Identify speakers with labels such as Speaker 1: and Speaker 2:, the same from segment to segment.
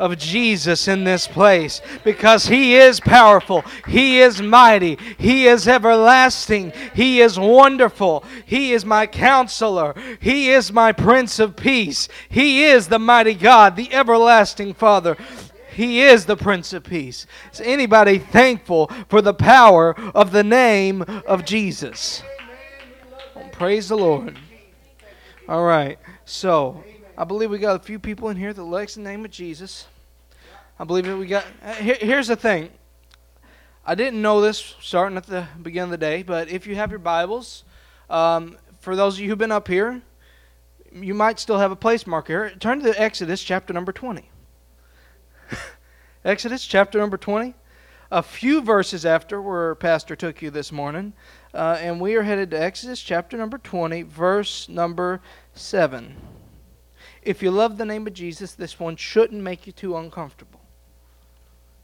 Speaker 1: of Jesus in this place because He is powerful, He is mighty, He is everlasting, He is wonderful, He is my counselor, He is my Prince of Peace, He is the mighty God, the everlasting Father. He is the Prince of Peace. Is anybody thankful for the power of the name of Jesus? praise the Lord. All right, so. I believe we got a few people in here that likes the name of Jesus. I believe that we got. Uh, here, here's the thing. I didn't know this starting at the beginning of the day, but if you have your Bibles, um, for those of you who've been up here, you might still have a place marker. Turn to Exodus chapter number 20. Exodus chapter number 20. A few verses after where Pastor took you this morning. Uh, and we are headed to Exodus chapter number 20, verse number 7 if you love the name of Jesus, this one shouldn't make you too uncomfortable.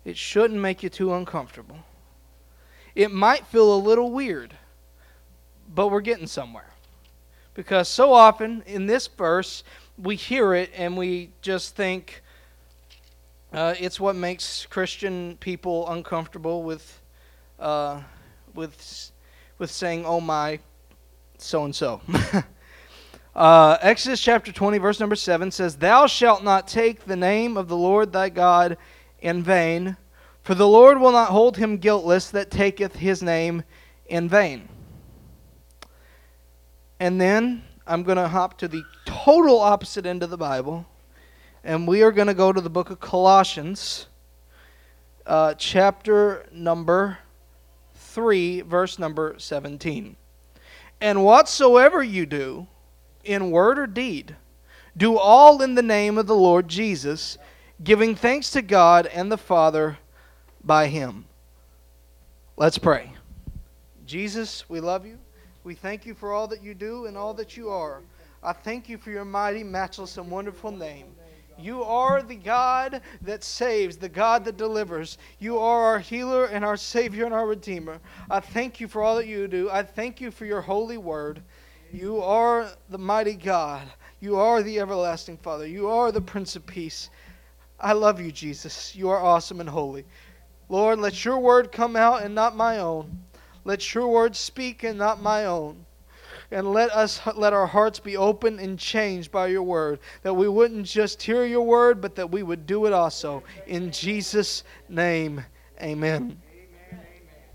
Speaker 1: It shouldn't make you too uncomfortable. It might feel a little weird, but we're getting somewhere. Because so often in this verse, we hear it and we just think uh, it's what makes Christian people uncomfortable with, uh, with, with saying, oh my, so and so. Uh, Exodus chapter 20, verse number 7 says, Thou shalt not take the name of the Lord thy God in vain, for the Lord will not hold him guiltless that taketh his name in vain. And then I'm going to hop to the total opposite end of the Bible, and we are going to go to the book of Colossians, uh, chapter number 3, verse number 17. And whatsoever you do, in word or deed, do all in the name of the Lord Jesus, giving thanks to God and the Father by him. Let's pray. Jesus, we love you. We thank you for all that you do and all that you are. I thank you for your mighty, matchless, and wonderful name. You are the God that saves, the God that delivers. You are our healer and our Savior and our Redeemer. I thank you for all that you do. I thank you for your holy word. You are the mighty God. You are the everlasting Father. You are the Prince of Peace. I love you, Jesus. You are awesome and holy. Lord, let your word come out and not my own. Let your word speak and not my own. And let us let our hearts be open and changed by your word. That we wouldn't just hear your word, but that we would do it also. In Jesus' name, amen. amen.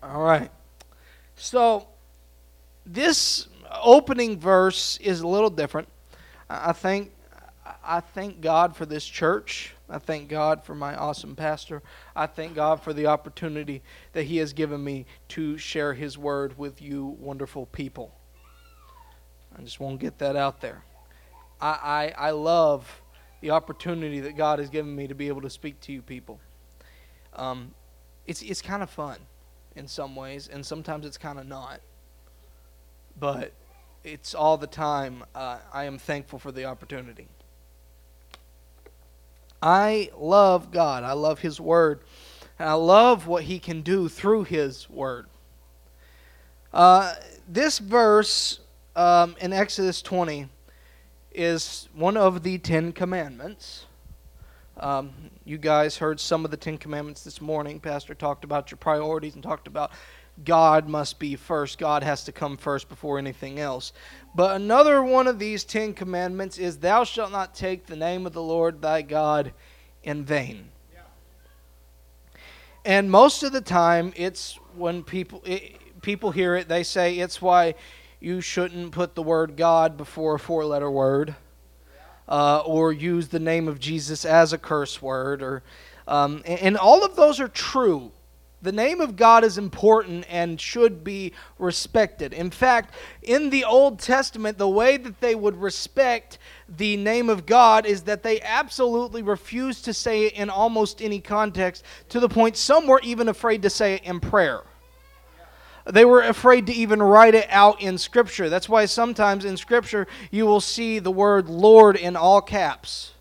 Speaker 1: All right. So, this opening verse is a little different. I think I thank God for this church. I thank God for my awesome pastor. I thank God for the opportunity that He has given me to share His word with you, wonderful people. I just won't get that out there. I, I, I love the opportunity that God has given me to be able to speak to you people. Um, it's, it's kind of fun in some ways, and sometimes it's kind of not. But it's all the time. Uh, I am thankful for the opportunity. I love God. I love His Word. And I love what He can do through His Word. Uh, this verse um, in Exodus 20 is one of the Ten Commandments. Um, you guys heard some of the Ten Commandments this morning. Pastor talked about your priorities and talked about God must be first. God has to come first before anything else. But another one of these Ten Commandments is, Thou shalt not take the name of the Lord thy God in vain. And most of the time, it's when people it, people hear it, they say it's why you shouldn't put the word God before a four-letter word, uh, or use the name of Jesus as a curse word, or um, and, and all of those are true. The name of God is important and should be respected. In fact, in the Old Testament, the way that they would respect the name of God is that they absolutely refused to say it in almost any context, to the point some were even afraid to say it in prayer. They were afraid to even write it out in Scripture. That's why sometimes in Scripture you will see the word Lord in all caps.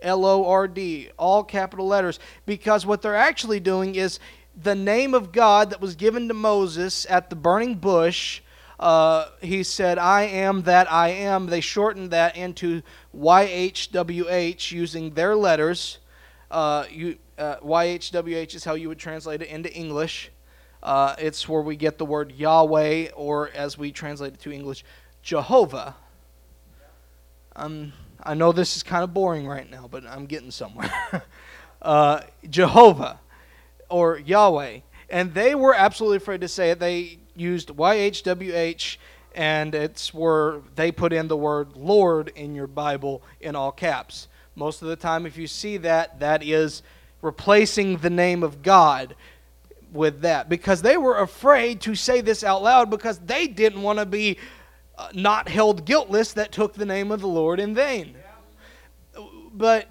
Speaker 1: L O R D, all capital letters, because what they're actually doing is the name of God that was given to Moses at the burning bush, uh, he said, I am that I am. They shortened that into YHWH using their letters. Uh, you uh, YHWH is how you would translate it into English. Uh, it's where we get the word Yahweh, or as we translate it to English, Jehovah. Um, I know this is kind of boring right now, but I'm getting somewhere. uh, Jehovah, or Yahweh. And they were absolutely afraid to say it. They used YHWH, and it's where they put in the word Lord in your Bible in all caps. Most of the time, if you see that, that is replacing the name of God with that because they were afraid to say this out loud because they didn't want to be uh, not held guiltless that took the name of the Lord in vain. But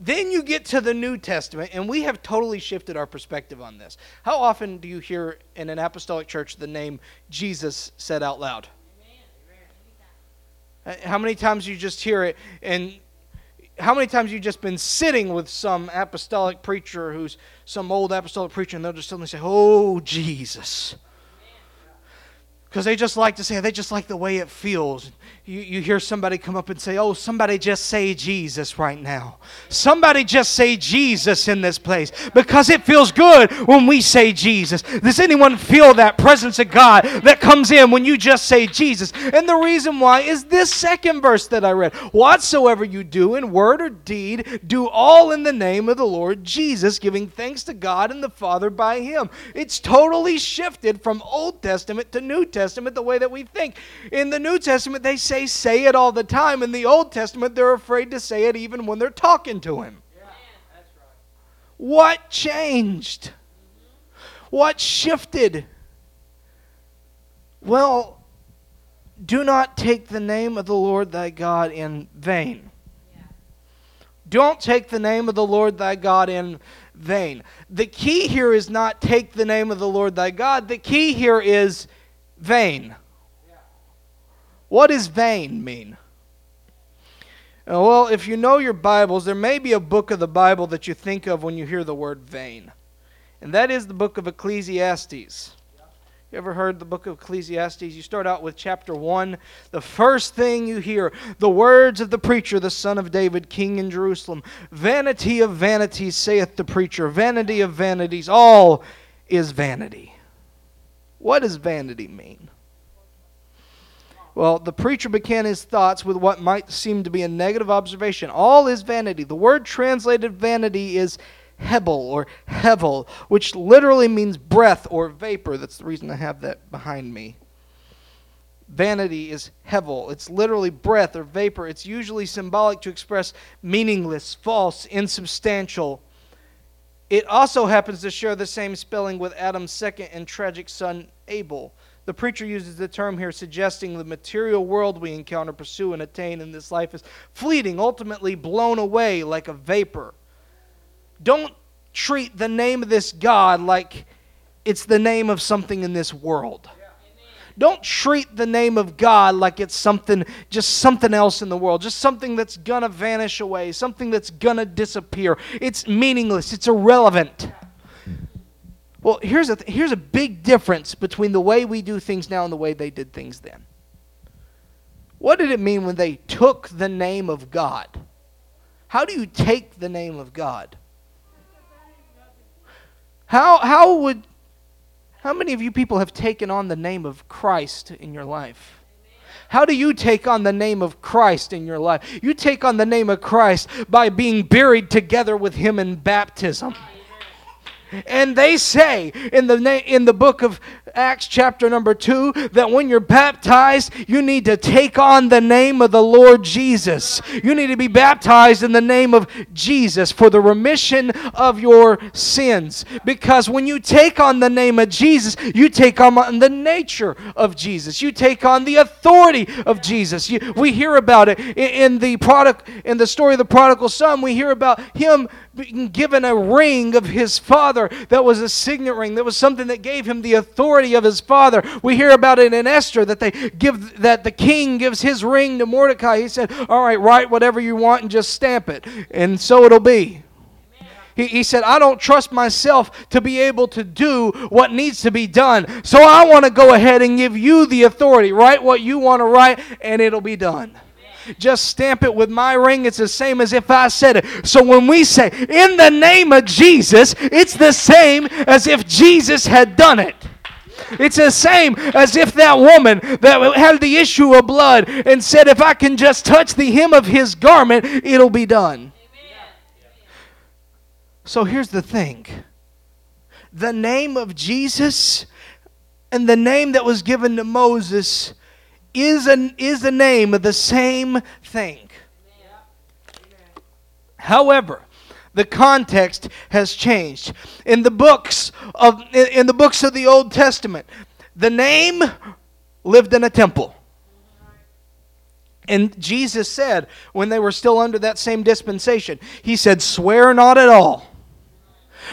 Speaker 1: then you get to the New Testament, and we have totally shifted our perspective on this. How often do you hear in an apostolic church the name Jesus said out loud? How many times you just hear it and how many times you just been sitting with some apostolic preacher who's some old apostolic preacher and they'll just suddenly say, Oh, Jesus. Because they just like to say, they just like the way it feels. You, you hear somebody come up and say, Oh, somebody just say Jesus right now. Somebody just say Jesus in this place. Because it feels good when we say Jesus. Does anyone feel that presence of God that comes in when you just say Jesus? And the reason why is this second verse that I read. Whatsoever you do in word or deed, do all in the name of the Lord Jesus, giving thanks to God and the Father by Him. It's totally shifted from Old Testament to New Testament the way that we think. In the New Testament, they say say it all the time. In the Old Testament, they're afraid to say it even when they're talking to him. Yeah, right. What changed? What shifted? Well, do not take the name of the Lord thy God in vain. Yeah. Don't take the name of the Lord thy God in vain. The key here is not take the name of the Lord thy God. The key here is vain. What does vain mean? Uh, well, if you know your Bibles, there may be a book of the Bible that you think of when you hear the word vain. And that is the book of Ecclesiastes. You ever heard the book of Ecclesiastes? You start out with chapter 1. The first thing you hear, the words of the preacher, the son of David, king in Jerusalem. Vanity of vanities, saith the preacher. Vanity of vanities, all is vanity. What does vanity mean? Well, the preacher began his thoughts with what might seem to be a negative observation. All is vanity. The word translated vanity is hebel or hevel, which literally means breath or vapor. That's the reason I have that behind me. Vanity is hevel. It's literally breath or vapor. It's usually symbolic to express meaningless, false, insubstantial. It also happens to share the same spelling with Adam's second and tragic son, Abel. The preacher uses the term here, suggesting the material world we encounter, pursue, and attain in this life is fleeting, ultimately blown away like a vapor. Don't treat the name of this God like it's the name of something in this world. Don't treat the name of God like it's something, just something else in the world, just something that's gonna vanish away, something that's gonna disappear. It's meaningless, it's irrelevant. Well, here's a, th- here's a big difference between the way we do things now and the way they did things then. What did it mean when they took the name of God? How do you take the name of God? How, how would how many of you people have taken on the name of Christ in your life? How do you take on the name of Christ in your life? You take on the name of Christ by being buried together with Him in baptism. And they say in the, na- in the book of Acts, chapter number 2, that when you're baptized, you need to take on the name of the Lord Jesus. You need to be baptized in the name of Jesus for the remission of your sins. Because when you take on the name of Jesus, you take on the nature of Jesus. You take on the authority of Jesus. You, we hear about it in, in the product in the story of the prodigal son. We hear about him given a ring of his father that was a signet ring, that was something that gave him the authority of his father. We hear about it in Esther that they give that the king gives his ring to Mordecai. He said, All right, write whatever you want and just stamp it. And so it'll be. He, he said, I don't trust myself to be able to do what needs to be done. So I want to go ahead and give you the authority. Write what you want to write, and it'll be done. Just stamp it with my ring. It's the same as if I said it. So when we say, in the name of Jesus, it's the same as if Jesus had done it. It's the same as if that woman that had the issue of blood and said, If I can just touch the hem of his garment, it'll be done. So here's the thing the name of Jesus and the name that was given to Moses is, an, is the name of the same thing. However, the context has changed. In the books of in the books of the Old Testament, the name lived in a temple. And Jesus said, when they were still under that same dispensation, He said, Swear not at all.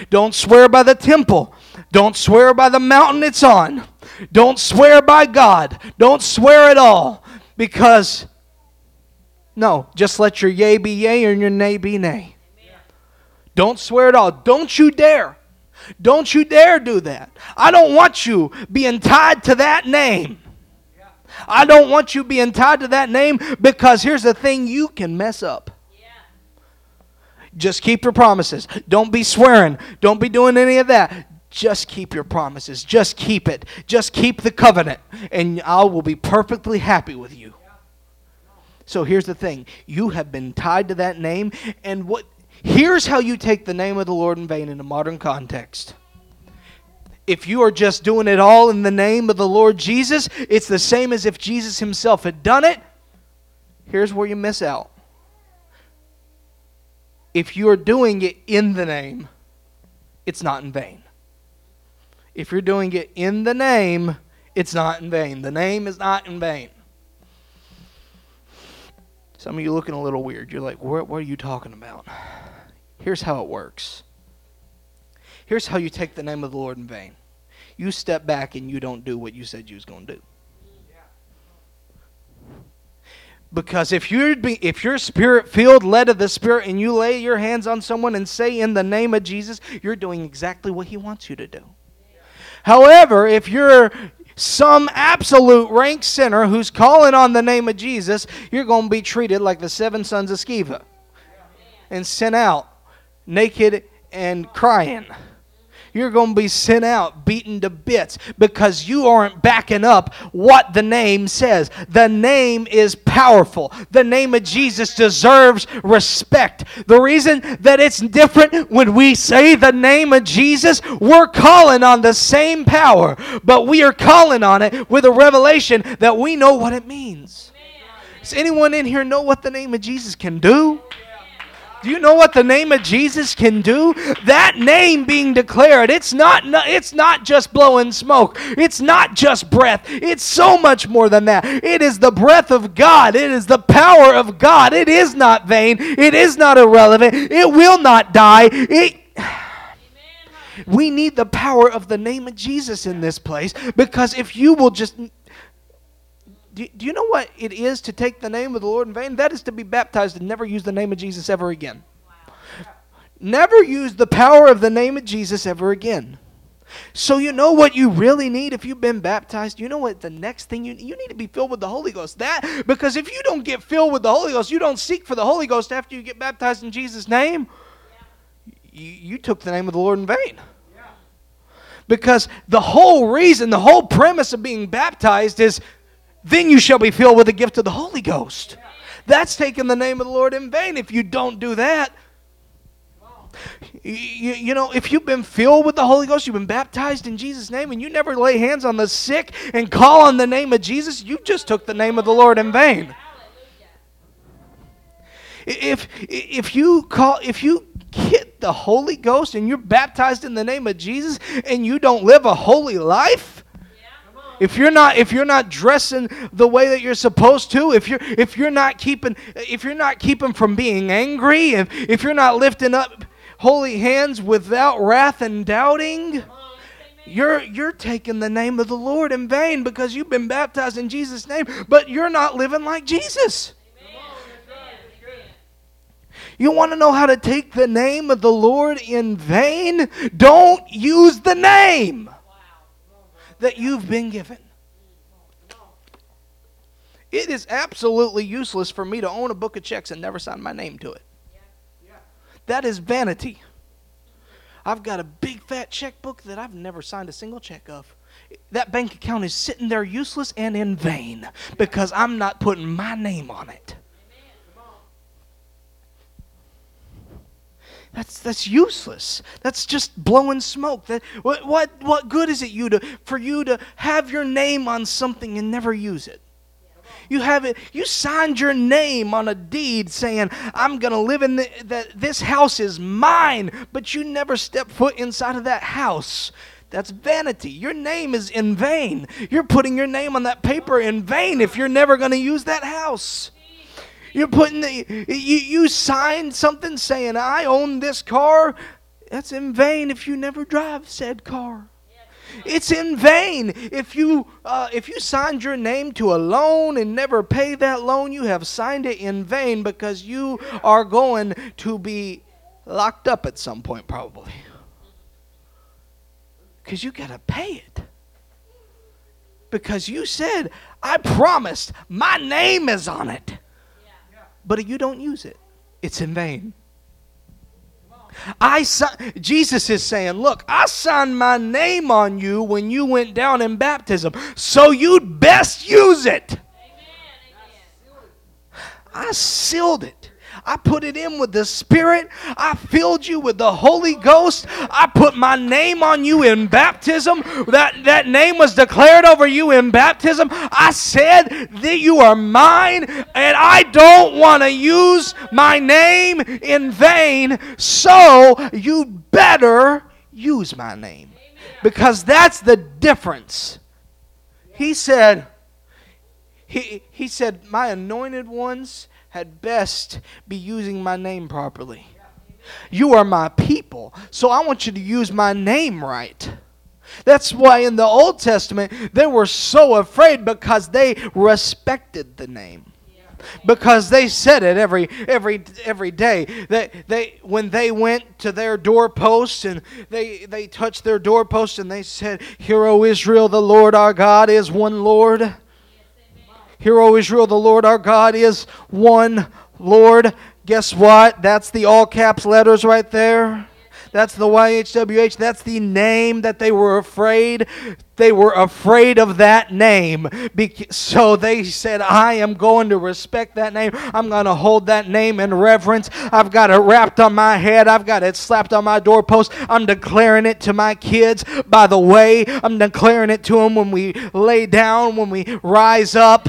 Speaker 1: Don't swear by the temple. Don't swear by the mountain it's on. Don't swear by God. Don't swear at all. Because, no, just let your yea be yea and your nay be nay. Don't swear at all. Don't you dare. Don't you dare do that. I don't want you being tied to that name. I don't want you being tied to that name because here's the thing you can mess up. Just keep your promises. Don't be swearing. Don't be doing any of that. Just keep your promises. Just keep it. Just keep the covenant. And I will be perfectly happy with you. So here's the thing you have been tied to that name. And what here's how you take the name of the Lord in vain in a modern context. If you are just doing it all in the name of the Lord Jesus, it's the same as if Jesus himself had done it. Here's where you miss out if you're doing it in the name, it's not in vain. If you're doing it in the name, it's not in vain. The name is not in vain. Some of you looking a little weird. You're like, what, what are you talking about? Here's how it works. Here's how you take the name of the Lord in vain. You step back and you don't do what you said you was going to do. Because if you're if you're spirit filled, led of the Spirit, and you lay your hands on someone and say in the name of Jesus, you're doing exactly what He wants you to do. However, if you're some absolute rank sinner who's calling on the name of Jesus, you're going to be treated like the seven sons of Sceva and sent out naked and crying you're going to be sent out, beaten to bits, because you aren't backing up what the name says. The name is powerful. The name of Jesus deserves respect. The reason that it's different when we say the name of Jesus, we're calling on the same power, but we are calling on it with a revelation that we know what it means. Does anyone in here know what the name of Jesus can do? Do you know what the name of Jesus can do? That name being declared, it's not it's not just blowing smoke. It's not just breath. It's so much more than that. It is the breath of God. It is the power of God. It is not vain. It is not irrelevant. It will not die. It we need the power of the name of Jesus in this place because if you will just do, do you know what it is to take the name of the Lord in vain? That is to be baptized and never use the name of Jesus ever again. Never use the power of the name of Jesus ever again. So you know what you really need if you've been baptized? You know what the next thing you you need to be filled with the Holy Ghost. That because if you don't get filled with the Holy Ghost, you don't seek for the Holy Ghost after you get baptized in Jesus' name. You, you took the name of the Lord in vain. Because the whole reason, the whole premise of being baptized is then you shall be filled with the gift of the Holy Ghost. That's taking the name of the Lord in vain. If you don't do that, you, you, know, if you've been filled with the Holy Ghost, you've been baptized in Jesus' name, and you never lay hands on the sick and call on the name of Jesus, you just took the name of the Lord in vain. If if you call if you get the Holy Ghost and you're baptized in the name of Jesus and you don't live a holy life, if you're not if you're not dressing the way that you're supposed to if you're if you're not keeping if you're not keeping from being angry if, if you're not lifting up holy hands without wrath and doubting you're you're taking the name of the Lord in vain because you've been baptized in Jesus name but you're not living like Jesus you want to know how to take the name of the Lord in vain? Don't use the name that you've been given. It is absolutely useless for me to own a book of checks and never sign my name to it. That is vanity. I've got a big fat checkbook that I've never signed a single check of. That bank account is sitting there useless and in vain because I'm not putting my name on it. That's that's useless. That's just blowing smoke. That what what what good is it you to for you to have your name on something and never use it? You have it. You signed your name on a deed saying, "I'm going to live in that. This house is mine," but you never step foot inside of that house. That's vanity. Your name is in vain. You're putting your name on that paper in vain if you're never going to use that house. You're putting the, you, you signed something saying, I own this car. That's in vain if you never drive said car. It's in vain if you uh, if you signed your name to a loan and never pay that loan. You have signed it in vain because you are going to be locked up at some point, probably. Because you got to pay it. Because you said, I promised, my name is on it. But you don't use it, it's in vain. I Jesus is saying, Look, I signed my name on you when you went down in baptism, so you'd best use it. I sealed it. I put it in with the Spirit. I filled you with the Holy Ghost. I put my name on you in baptism. That, that name was declared over you in baptism. I said that you are mine, and I don't want to use my name in vain. So you better use my name. Because that's the difference. He said, he, he said, My anointed ones had best be using my name properly. You are my people, so I want you to use my name right. That's why in the Old Testament they were so afraid because they respected the name. Because they said it every every every day. They they when they went to their doorposts and they they touched their doorpost and they said, "Hear, O Israel, the Lord our God is one Lord." Hear, O Israel, the Lord our God is one Lord. Guess what? That's the all caps letters right there. That's the YHWH. That's the name that they were afraid. They were afraid of that name. So they said, I am going to respect that name. I'm going to hold that name in reverence. I've got it wrapped on my head. I've got it slapped on my doorpost. I'm declaring it to my kids. By the way, I'm declaring it to them when we lay down, when we rise up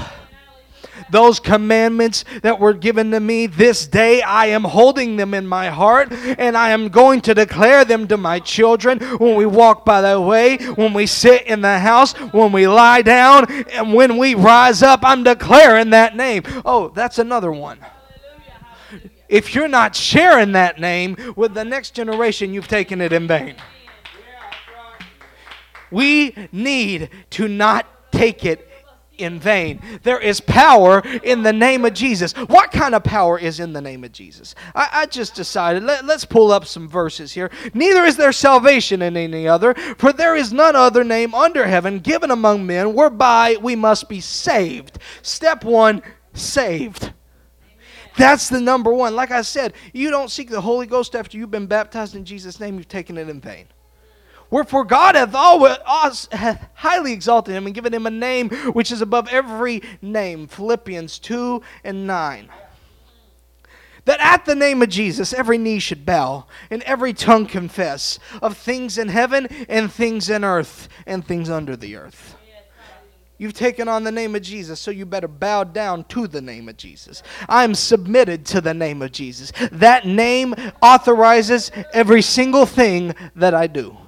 Speaker 1: those commandments that were given to me this day, I am holding them in my heart and I am going to declare them to my children when we walk by the way, when we sit in the house, when we lie down, and when we rise up. I'm declaring that name. Oh, that's another one. If you're not sharing that name with the next generation, you've taken it in vain. We need to not take it in vain. There is power in the name of Jesus. What kind of power is in the name of Jesus? I, I just decided, let, let's pull up some verses here. Neither is there salvation in any other, for there is none other name under heaven given among men whereby we must be saved. Step one, saved. That's the number one. Like I said, you don't seek the Holy Ghost after you've been baptized in Jesus' name, you've taken it in vain. Wherefore God hath always hath highly exalted him and given him a name which is above every name. Philippians 2 and 9. That at the name of Jesus every knee should bow and every tongue confess of things in heaven and things in earth and things under the earth. You've taken on the name of Jesus, so you better bow down to the name of Jesus. I'm submitted to the name of Jesus. That name authorizes every single thing that I do.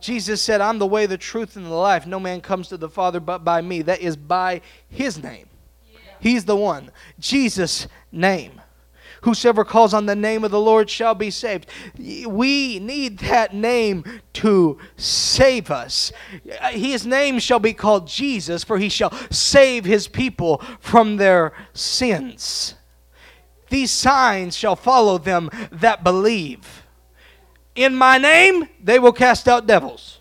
Speaker 1: Jesus said, I'm the way, the truth, and the life. No man comes to the Father but by me. That is by his name. He's the one. Jesus' name. Whosoever calls on the name of the Lord shall be saved. We need that name to save us. His name shall be called Jesus, for he shall save his people from their sins. These signs shall follow them that believe. In my name, they will cast out devils.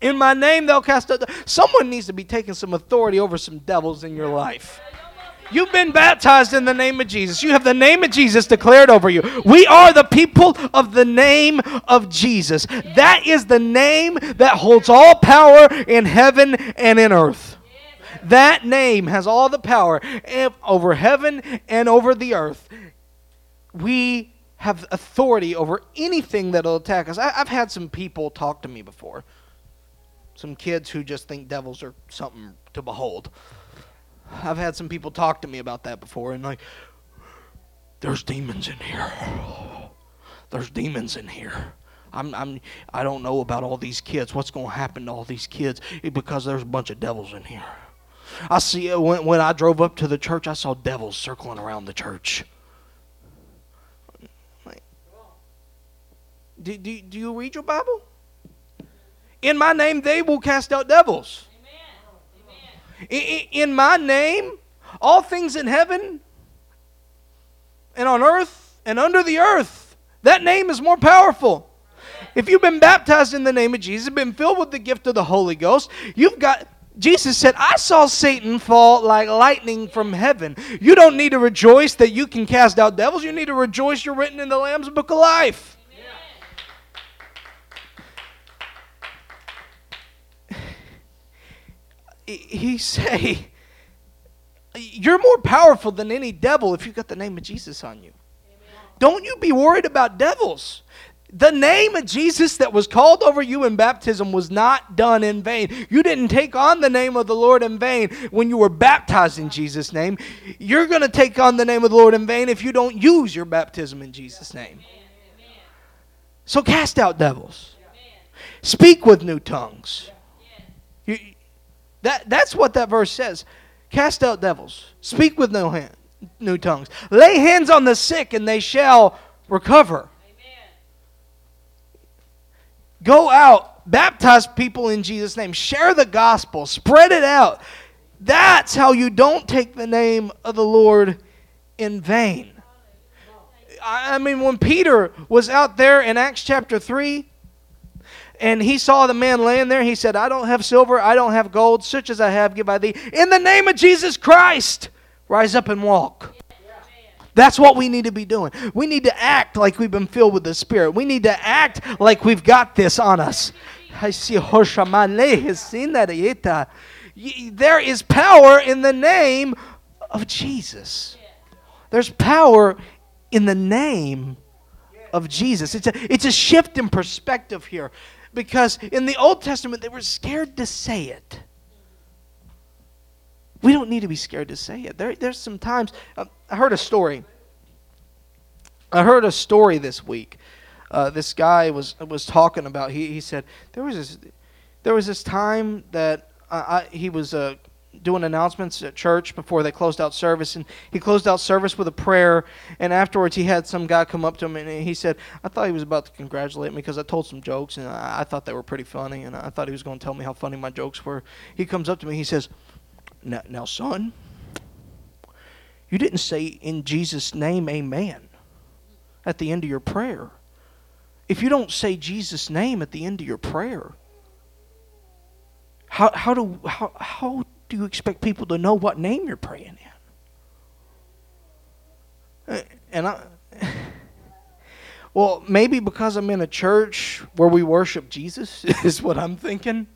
Speaker 1: In my name, they'll cast out. Someone needs to be taking some authority over some devils in your life. You've been baptized in the name of Jesus. You have the name of Jesus declared over you. We are the people of the name of Jesus. That is the name that holds all power in heaven and in earth. That name has all the power eh, over heaven and over the earth. We have authority over anything that'll attack us. I, have had some people talk to me before. Some kids who just think devils are something to behold. I've had some people talk to me about that before, and like, there's demons in here. There's demons in here. I'm, I'm, I don't know about all these kids. What's going to happen to all these kids? Because there's a bunch of devils in here. I see when, when I drove up to the church, I saw devils circling around the church. Do, do, do you read your Bible? In my name, they will cast out devils. In, in my name, all things in heaven and on earth and under the earth, that name is more powerful. If you've been baptized in the name of Jesus, been filled with the gift of the Holy Ghost, you've got Jesus said, I saw Satan fall like lightning from heaven. You don't need to rejoice that you can cast out devils. You need to rejoice you're written in the Lamb's book of life. He say, You're more powerful than any devil if you've got the name of Jesus on you. Amen. Don't you be worried about devils. The name of Jesus that was called over you in baptism was not done in vain. You didn't take on the name of the Lord in vain when you were baptized in Jesus' name. You're going to take on the name of the Lord in vain if you don't use your baptism in Jesus' name. So cast out devils. Speak with new tongues. You, that, that's what that verse says. Cast out devils. Speak with no hand, new tongues. Lay hands on the sick and they shall recover. Amen. Go out, baptize people in Jesus' name. Share the gospel. Spread it out. That's how you don't take the name of the Lord in vain. I mean, when Peter was out there in Acts chapter 3, and he saw the man laying there. He said, I don't have silver, I don't have gold, such as I have give I thee. In the name of Jesus Christ, rise up and walk. That's what we need to be doing. We need to act like we've been filled with the Spirit. We need to act like we've got this on us. I see There is power in the name of Jesus. There's power in the name of Jesus. It's a, it's a shift in perspective here because in the Old Testament they were scared to say it. We don't need to be scared to say it. There, there's some times. Uh, I heard a story. I heard a story this week. Uh, this guy was was talking about. He, he said there was this there was this time that I, I, he was uh, doing announcements at church before they closed out service, and he closed out service with a prayer. And afterwards, he had some guy come up to him and he said, "I thought he was about to congratulate me because I told some jokes and I, I thought they were pretty funny, and I thought he was going to tell me how funny my jokes were." He comes up to me, he says, "Now, son, you didn't say in Jesus' name, Amen, at the end of your prayer. If you don't say Jesus' name at the end of your prayer." How, how do how, how do you expect people to know what name you're praying in? Uh, and I, well, maybe because I'm in a church where we worship Jesus is what I'm thinking.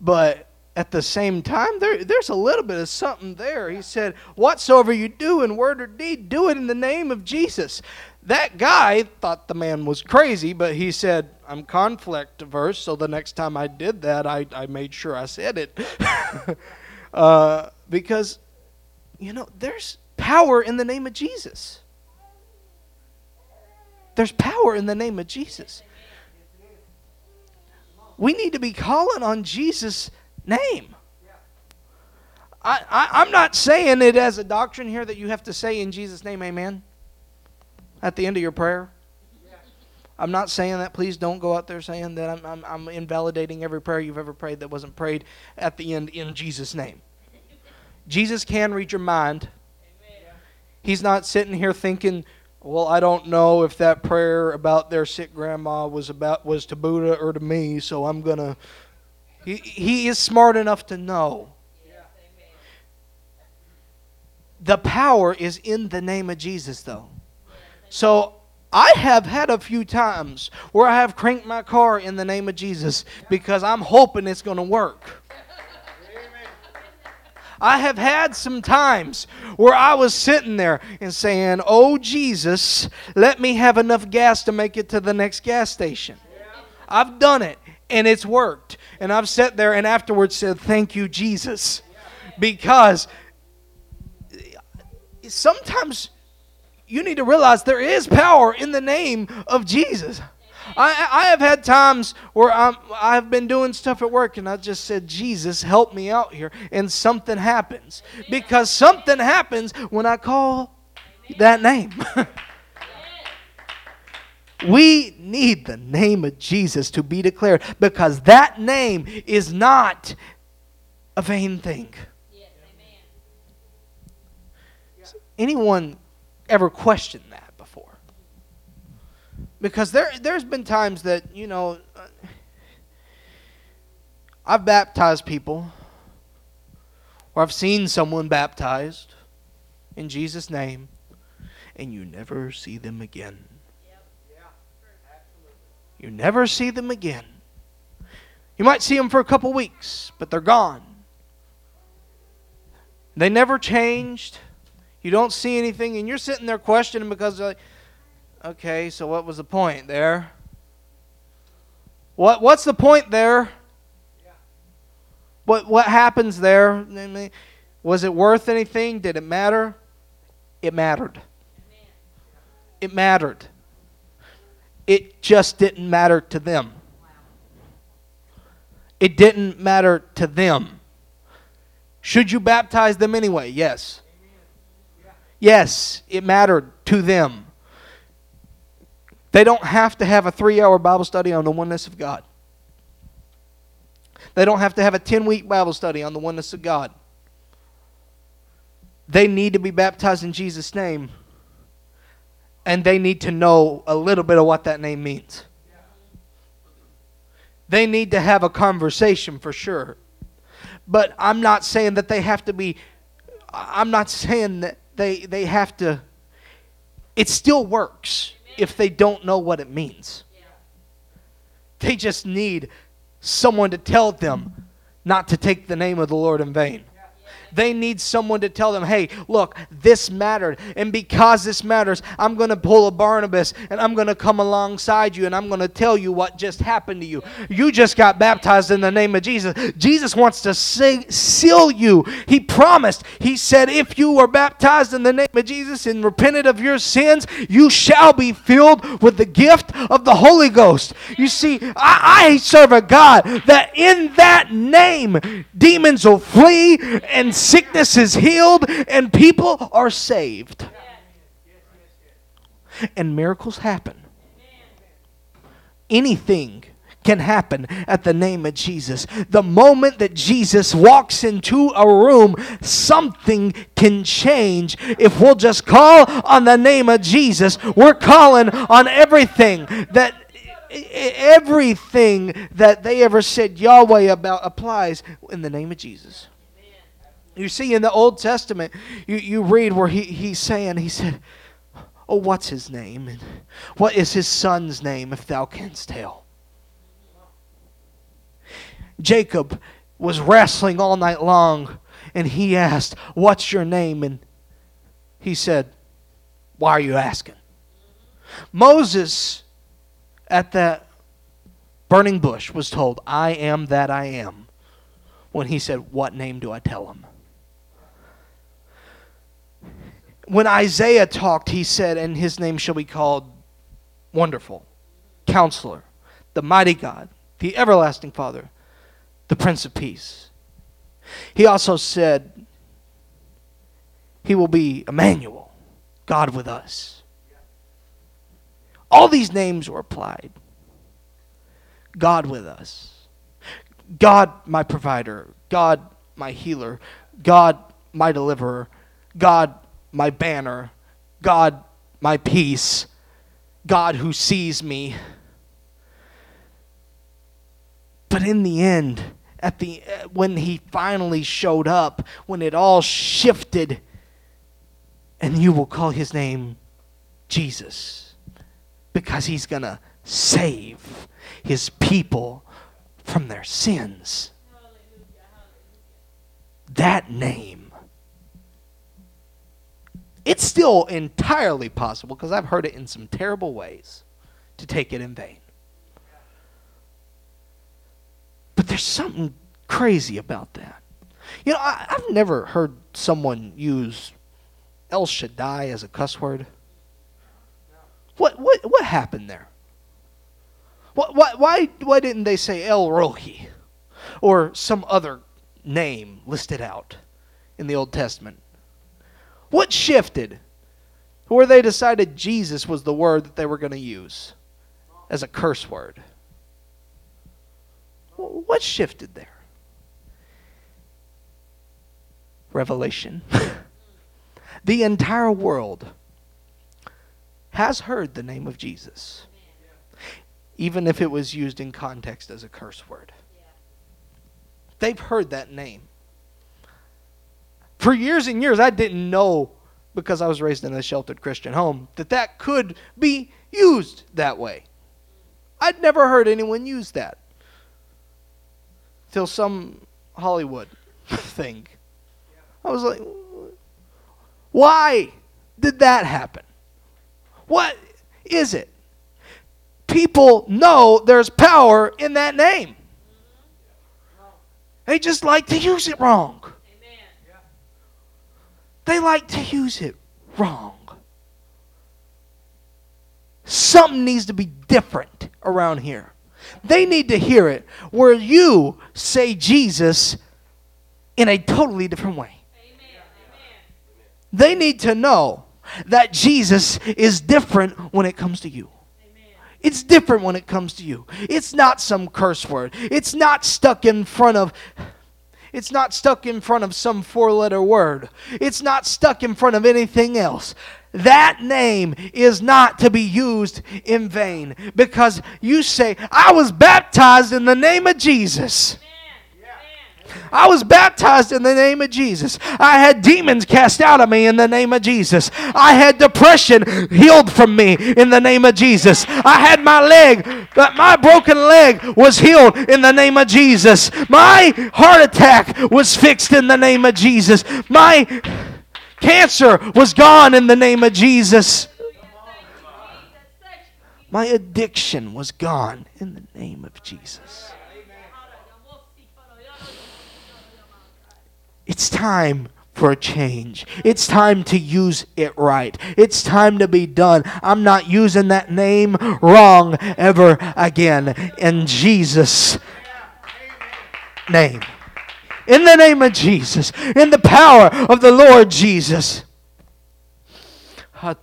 Speaker 1: But at the same time, there, there's a little bit of something there. He said, Whatsoever you do in word or deed, do it in the name of Jesus. That guy thought the man was crazy, but he said, I'm conflict averse, so the next time I did that, I, I made sure I said it. uh, because, you know, there's power in the name of Jesus. There's power in the name of Jesus. We need to be calling on Jesus' name. I, I, am not saying it as a doctrine here that you have to say in Jesus' name, amen at the end of your prayer? I'm not saying that. Please don't go out there saying that I'm, I'm, I'm, invalidating every prayer you've ever prayed that wasn't prayed at the end in Jesus' name. Jesus can read your mind. He's not sitting here thinking, well, I don't know if that prayer about their sick grandma was about was to Buddha or to me, so I'm gonna He, he is smart enough to know. The power is in the name of Jesus, though. So I have had a few times where I have cranked my car in the name of Jesus because I'm hoping it's going to work. I have had some times where I was sitting there and saying, Oh, Jesus, let me have enough gas to make it to the next gas station. I've done it and it's worked. And I've sat there and afterwards said, Thank you, Jesus. Because sometimes you need to realize there is power in the name of Jesus. I, I have had times where I'm, I've been doing stuff at work and I just said, Jesus, help me out here. And something happens. Because something happens when I call that name. we need the name of Jesus to be declared because that name is not a vain thing. Anyone ever questioned that? Before. Because there there's been times that you know uh, I've baptized people or I've seen someone baptized in Jesus name and you never see them again. You never see them again. You might see them for a couple weeks, but they're gone. They never changed. You don't see anything, and you're sitting there questioning because, like, Okay, so what was the point there? What what's the point there? What what happens there? Was it worth anything? Did it matter? It mattered. It mattered. It just didn't matter to them. It didn't matter to them. Should you baptize them anyway? Yes. Yes, it mattered to them. They don't have to have a three hour Bible study on the oneness of God. They don't have to have a 10 week Bible study on the oneness of God. They need to be baptized in Jesus' name, and they need to know a little bit of what that name means. They need to have a conversation for sure. But I'm not saying that they have to be, I'm not saying that they, they have to, it still works if they don't know what it means. They just need someone to tell them not to take the name of the Lord in vain. They need someone to tell them, hey, look, this mattered. And because this matters, I'm going to pull a Barnabas and I'm going to come alongside you and I'm going to tell you what just happened to you. You just got baptized in the name of Jesus. Jesus wants to say, seal you. He promised. He said, if you were baptized in the name of Jesus and repented of your sins, you shall be filled with the gift of the Holy Ghost. You see, I, I serve a God that in that name, demons will flee and sickness is healed and people are saved. And miracles happen. Anything can happen at the name of Jesus. The moment that Jesus walks into a room, something can change. If we'll just call on the name of Jesus, we're calling on everything that everything that they ever said Yahweh about applies in the name of Jesus. You see, in the Old Testament, you, you read where he, he's saying, he said, Oh, what's his name? And what is his son's name, if thou canst tell? Jacob was wrestling all night long, and he asked, What's your name? And he said, Why are you asking? Moses, at that burning bush, was told, I am that I am. When he said, What name do I tell him? When Isaiah talked, he said, And his name shall be called Wonderful, Counselor, the Mighty God, the Everlasting Father, the Prince of Peace. He also said, He will be Emmanuel, God with us. All these names were applied. God with us. God, my provider. God, my healer. God, my deliverer. God, my banner, God, my peace, God who sees me. But in the end, at the when he finally showed up, when it all shifted, and you will call his name Jesus because he's going to save his people from their sins. That name. It's still entirely possible because I've heard it in some terrible ways to take it in vain. But there's something crazy about that. You know, I, have never heard someone use El Shaddai as a cuss word. What what what happened there? What, why why why didn't they say El Roi or some other name listed out in the Old Testament? What shifted? Where they decided Jesus was the word that they were going to use as a curse word. What shifted there? Revelation. the entire world has heard the name of Jesus, even if it was used in context as a curse word. They've heard that name. For years and years, I didn't know, because I was raised in a sheltered Christian home, that that could be used that way. I'd never heard anyone use that till some Hollywood thing. I was like, why did that happen? What is it? People know there's power in that name. They just like to use it wrong. They like to use it wrong. Something needs to be different around here. They need to hear it where you say Jesus in a totally different way. They need to know that Jesus is different when it comes to you. It's different when it comes to you. It's not some curse word. It's not stuck in front of it's not stuck in front of some four-letter word. It's not stuck in front of anything else. That name is not to be used in vain because you say, I was baptized in the name of Jesus. I was baptized in the name of Jesus. I had demons cast out of me in the name of Jesus. I had depression healed from me in the name of Jesus. I had my leg, my broken leg was healed in the name of Jesus. My heart attack was fixed in the name of Jesus. My cancer was gone in the name of Jesus. My addiction was gone in the name of Jesus. It's time for a change. It's time to use it right. It's time to be done. I'm not using that name wrong ever again. In Jesus' name. In the name of Jesus. In the power of the Lord Jesus. By the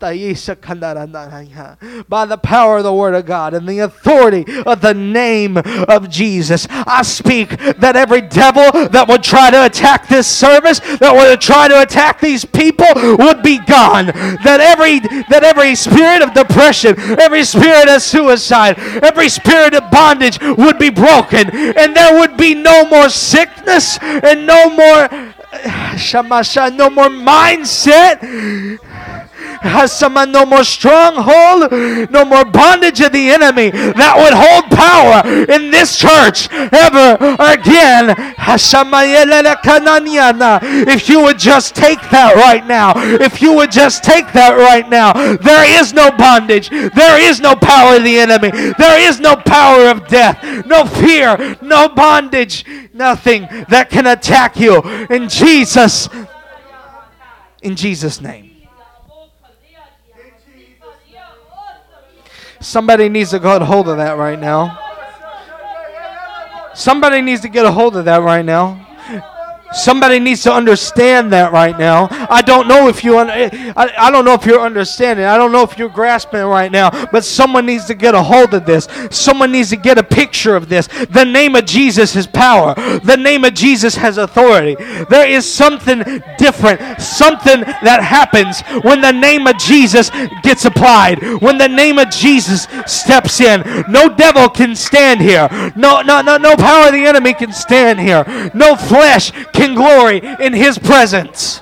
Speaker 1: power of the Word of God and the authority of the name of Jesus, I speak that every devil that would try to attack this service, that would try to attack these people, would be gone. That every that every spirit of depression, every spirit of suicide, every spirit of bondage would be broken, and there would be no more sickness and no more shamasha, no more mindset has some uh, no more stronghold, no more bondage of the enemy that would hold power in this church ever again. If you would just take that right now, if you would just take that right now, there is no bondage, there is no power of the enemy, there is no power of death, no fear, no bondage, nothing that can attack you in Jesus. In Jesus' name. Somebody needs to get a hold of that right now. Somebody needs to get a hold of that right now. Somebody needs to understand that right now. I don't know if you un- I, I don't know if you're understanding. I don't know if you're grasping right now, but someone needs to get a hold of this. Someone needs to get a picture of this. The name of Jesus is power. The name of Jesus has authority. There is something different, something that happens when the name of Jesus gets applied. When the name of Jesus steps in. No devil can stand here. No no no no power of the enemy can stand here. No flesh can glory in his presence.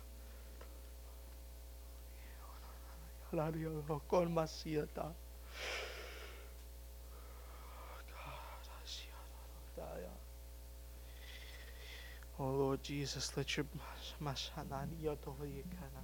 Speaker 1: Oh Lord Jesus, let your mashanani yotoyekana.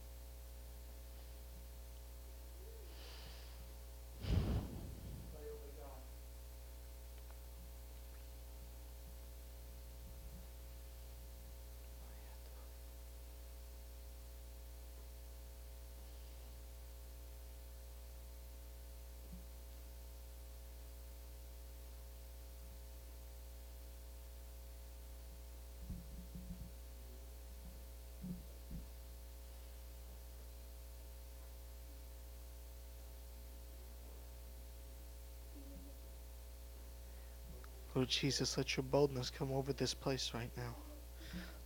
Speaker 1: Lord Jesus, let your boldness come over this place right now.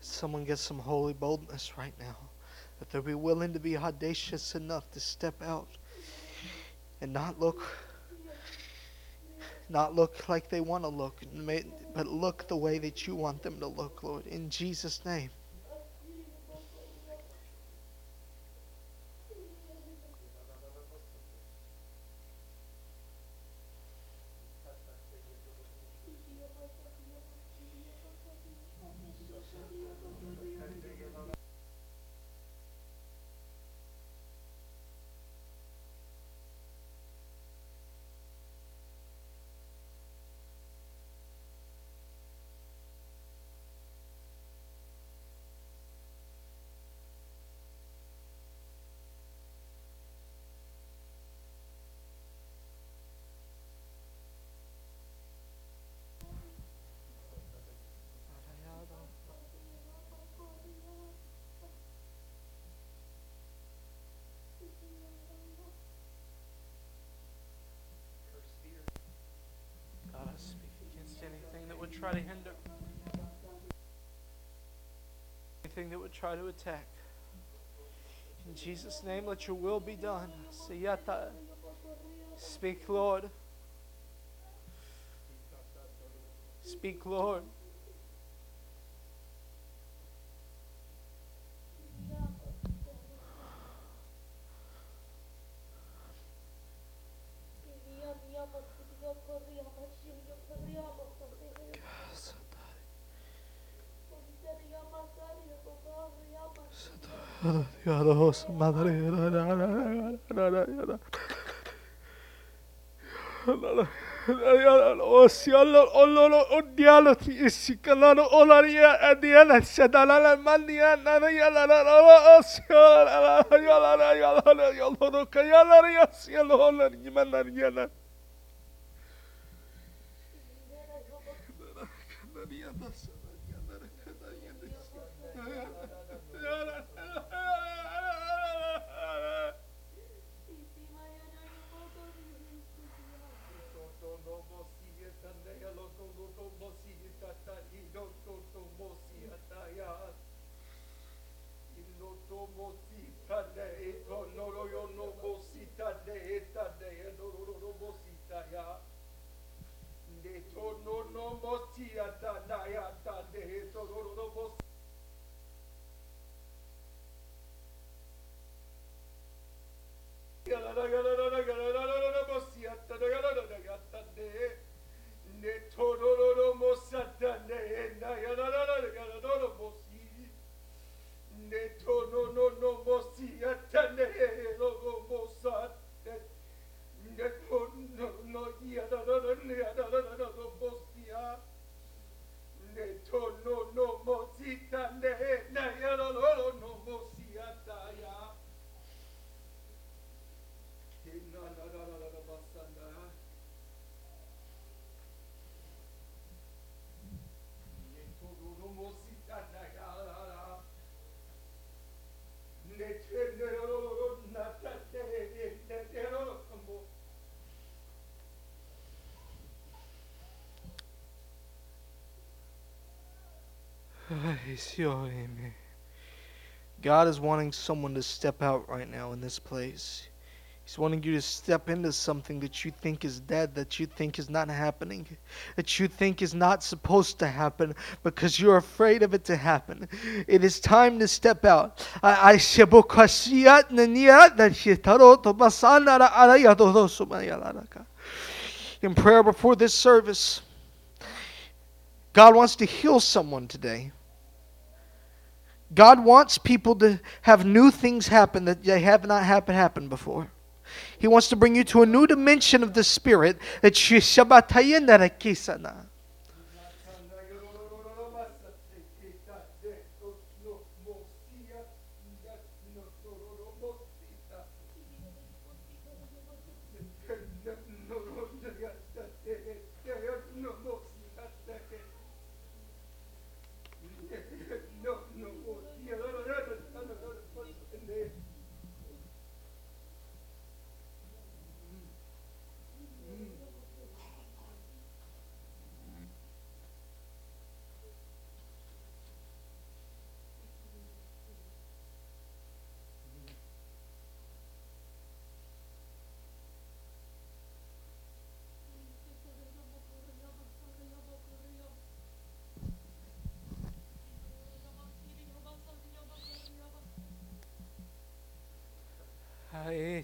Speaker 1: Someone get some holy boldness right now. That they'll be willing to be audacious enough to step out and not look not look like they want to look, but look the way that you want them to look, Lord. In Jesus' name. Try to hinder, anything that would try to attack. In Jesus' name, let your will be done. Sayata speak, Lord. Speak, Lord. olsun. Osyanlar onları o diyalet istiklalları onları ya diyalet sedalalar man diyalara yalara ala osyanlar ala yalara yalara yalara yalara yalara yalara yalara yalara God is wanting someone to step out right now in this place. He's wanting you to step into something that you think is dead, that you think is not happening, that you think is not supposed to happen because you're afraid of it to happen. It is time to step out. In prayer before this service, God wants to heal someone today. God wants people to have new things happen that they have not happened happen before. He wants to bring you to a new dimension of the spirit that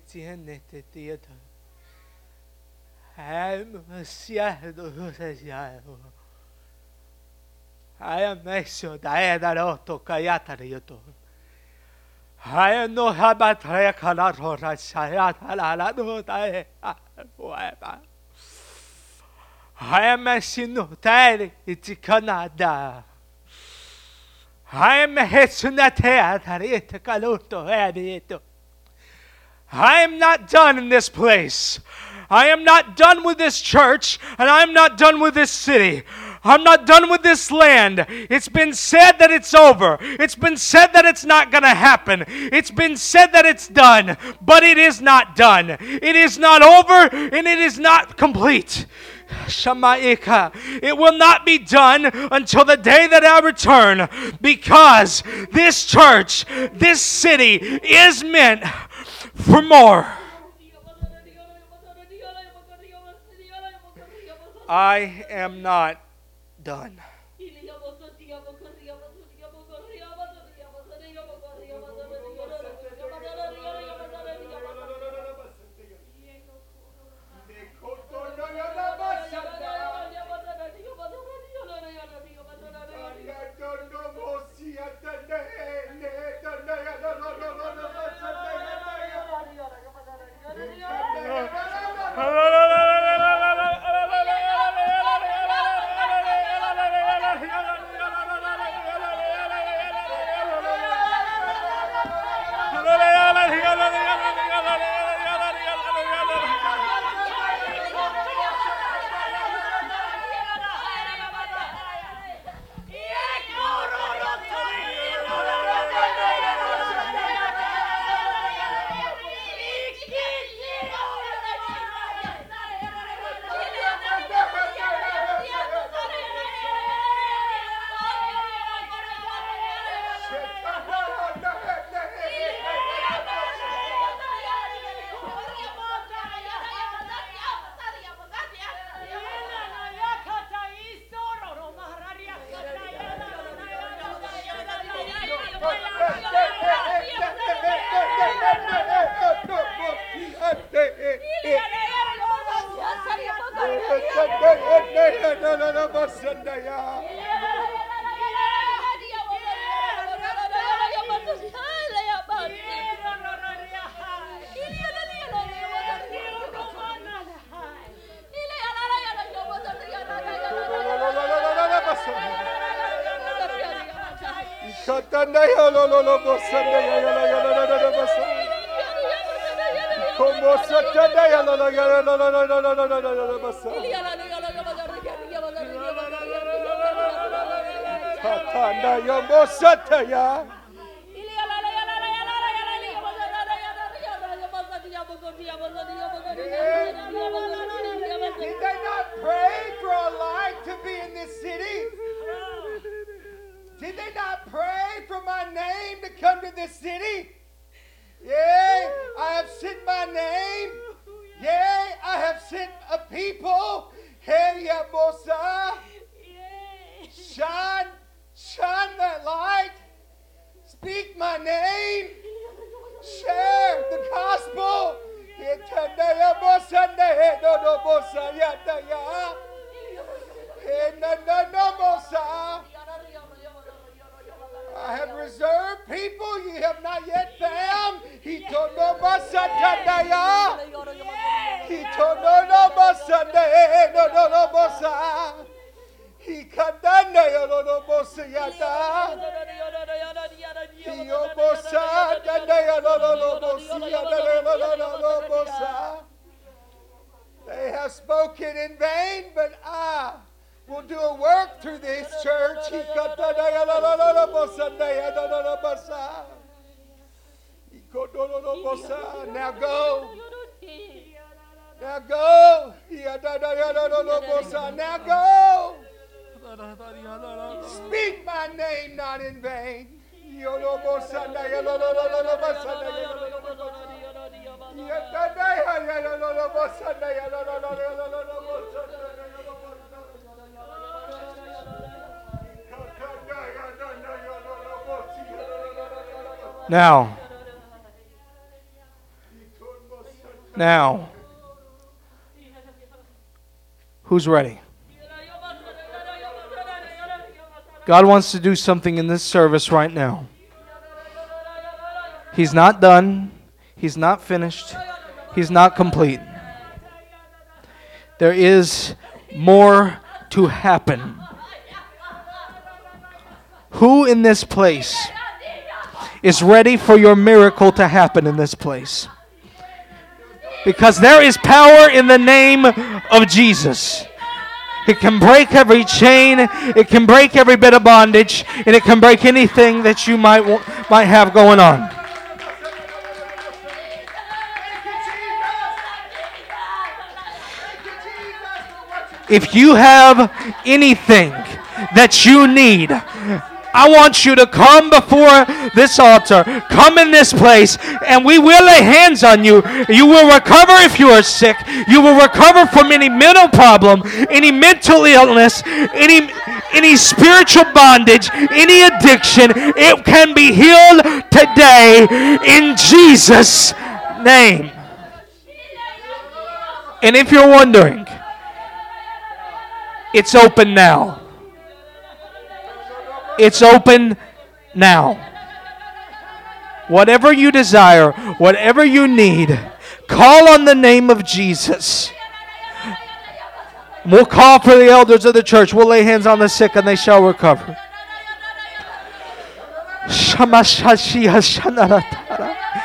Speaker 1: Mädchen detektiert hat. Hem siehdosajalu. Aja messio daedarotto kajatarjutu. Aja no habat rekalatora sajatalalalu dae uema. Aja messinu täri itse Kanadaa. Aja messinu teatari itse kaluttu ääriitu. I am not done in this place. I am not done with this church, and I am not done with this city. I'm not done with this land. It's been said that it's over. It's been said that it's not going to happen. It's been said that it's done, but it is not done. It is not over, and it is not complete.
Speaker 2: Shamaika. It will not be done until the day that I return because this church, this city is meant for more. I am not done.
Speaker 3: Satanda ya lo lo lo bossanda ya ya la ya la la la bossanda. Kombo satanda ya la
Speaker 2: la ya
Speaker 3: la la la la la la la la bossanda.
Speaker 2: Satanda ya
Speaker 3: bossanda ya. Name to come to this city? Yea, I have sent my name. Yea, I have sent a people. Hey, Mosa. Shine, shine that light. Speak my name. Share the gospel. I have reserved people you have not yet found. He told no basatandaya. He told no no basande no no no basa. He kadanda yo no no bosayata. He obosa danda yo no no no no no no no bosa. They have spoken in vain, but I will do a work through this church. Now go. Now go. Now go. Speak my name not in vain.
Speaker 2: Now, now, who's ready? God wants to do something in this service right now. He's not done. He's not finished. He's not complete. There is more to happen. Who in this place is ready for your miracle to happen in this place? Because there is power in the name of Jesus. It can break every chain. It can break every bit of bondage, and it can break anything that you might might have going on.
Speaker 1: If you have anything that you need, I want you to come before this altar, come in this place, and we will lay hands on you. You will recover if you are sick. You will recover from any mental problem, any mental illness, any any spiritual bondage, any addiction. It can be healed today in Jesus' name. And if you're wondering, it's open now. It's open now. Whatever you desire, whatever you need, call on the name of Jesus. We'll call for the elders of the church. We'll lay hands on the sick and they shall recover.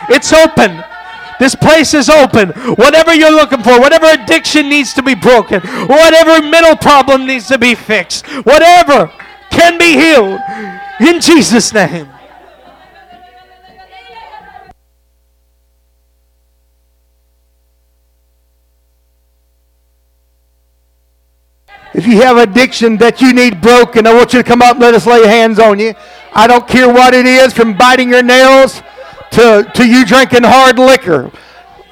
Speaker 1: It's open. This place is open. Whatever you're looking for, whatever addiction needs to be broken, whatever mental problem needs to be fixed, whatever can be healed in Jesus' name.
Speaker 3: If you have addiction that you need broken, I want you to come up and let us lay hands on you. I don't care what it is, from biting your nails to, to you drinking hard liquor.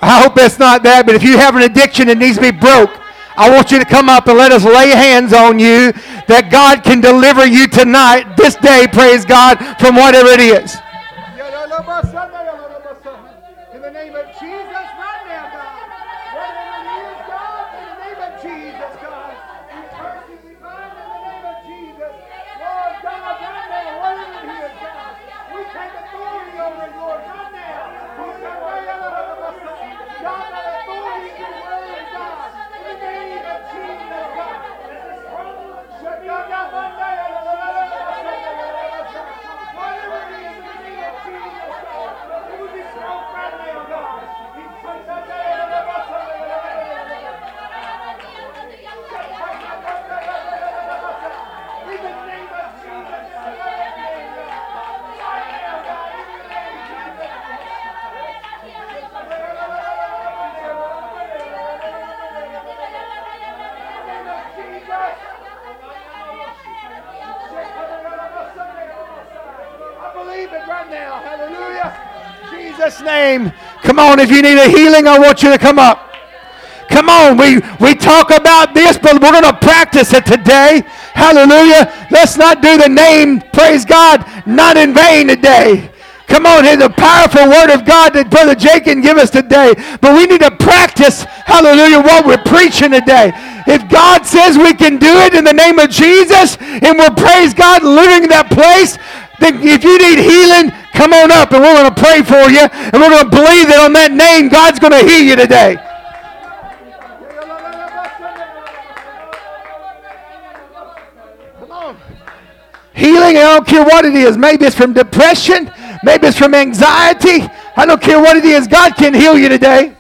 Speaker 3: I hope that's not that, but if you have an addiction that needs to be broke, I want you to come up and let us lay hands on you that God can deliver you tonight, this day, praise God, from whatever it is. Come on, if you need a healing, I want you to come up. Come on, we, we talk about this, but we're going to practice it today. Hallelujah. Let's not do the name, praise God, not in vain today. Come on, here's the powerful word of God that Brother Jake can give us today. But we need to practice, hallelujah, what we're preaching today. If God says we can do it in the name of Jesus, and we'll praise God, living in that place, then if you need healing, come on up and we're going to pray for you. And we're going to believe that on that name, God's going to heal you today. Healing, I don't care what it is. Maybe it's from depression. Maybe it's from anxiety. I don't care what it is. God can heal you today.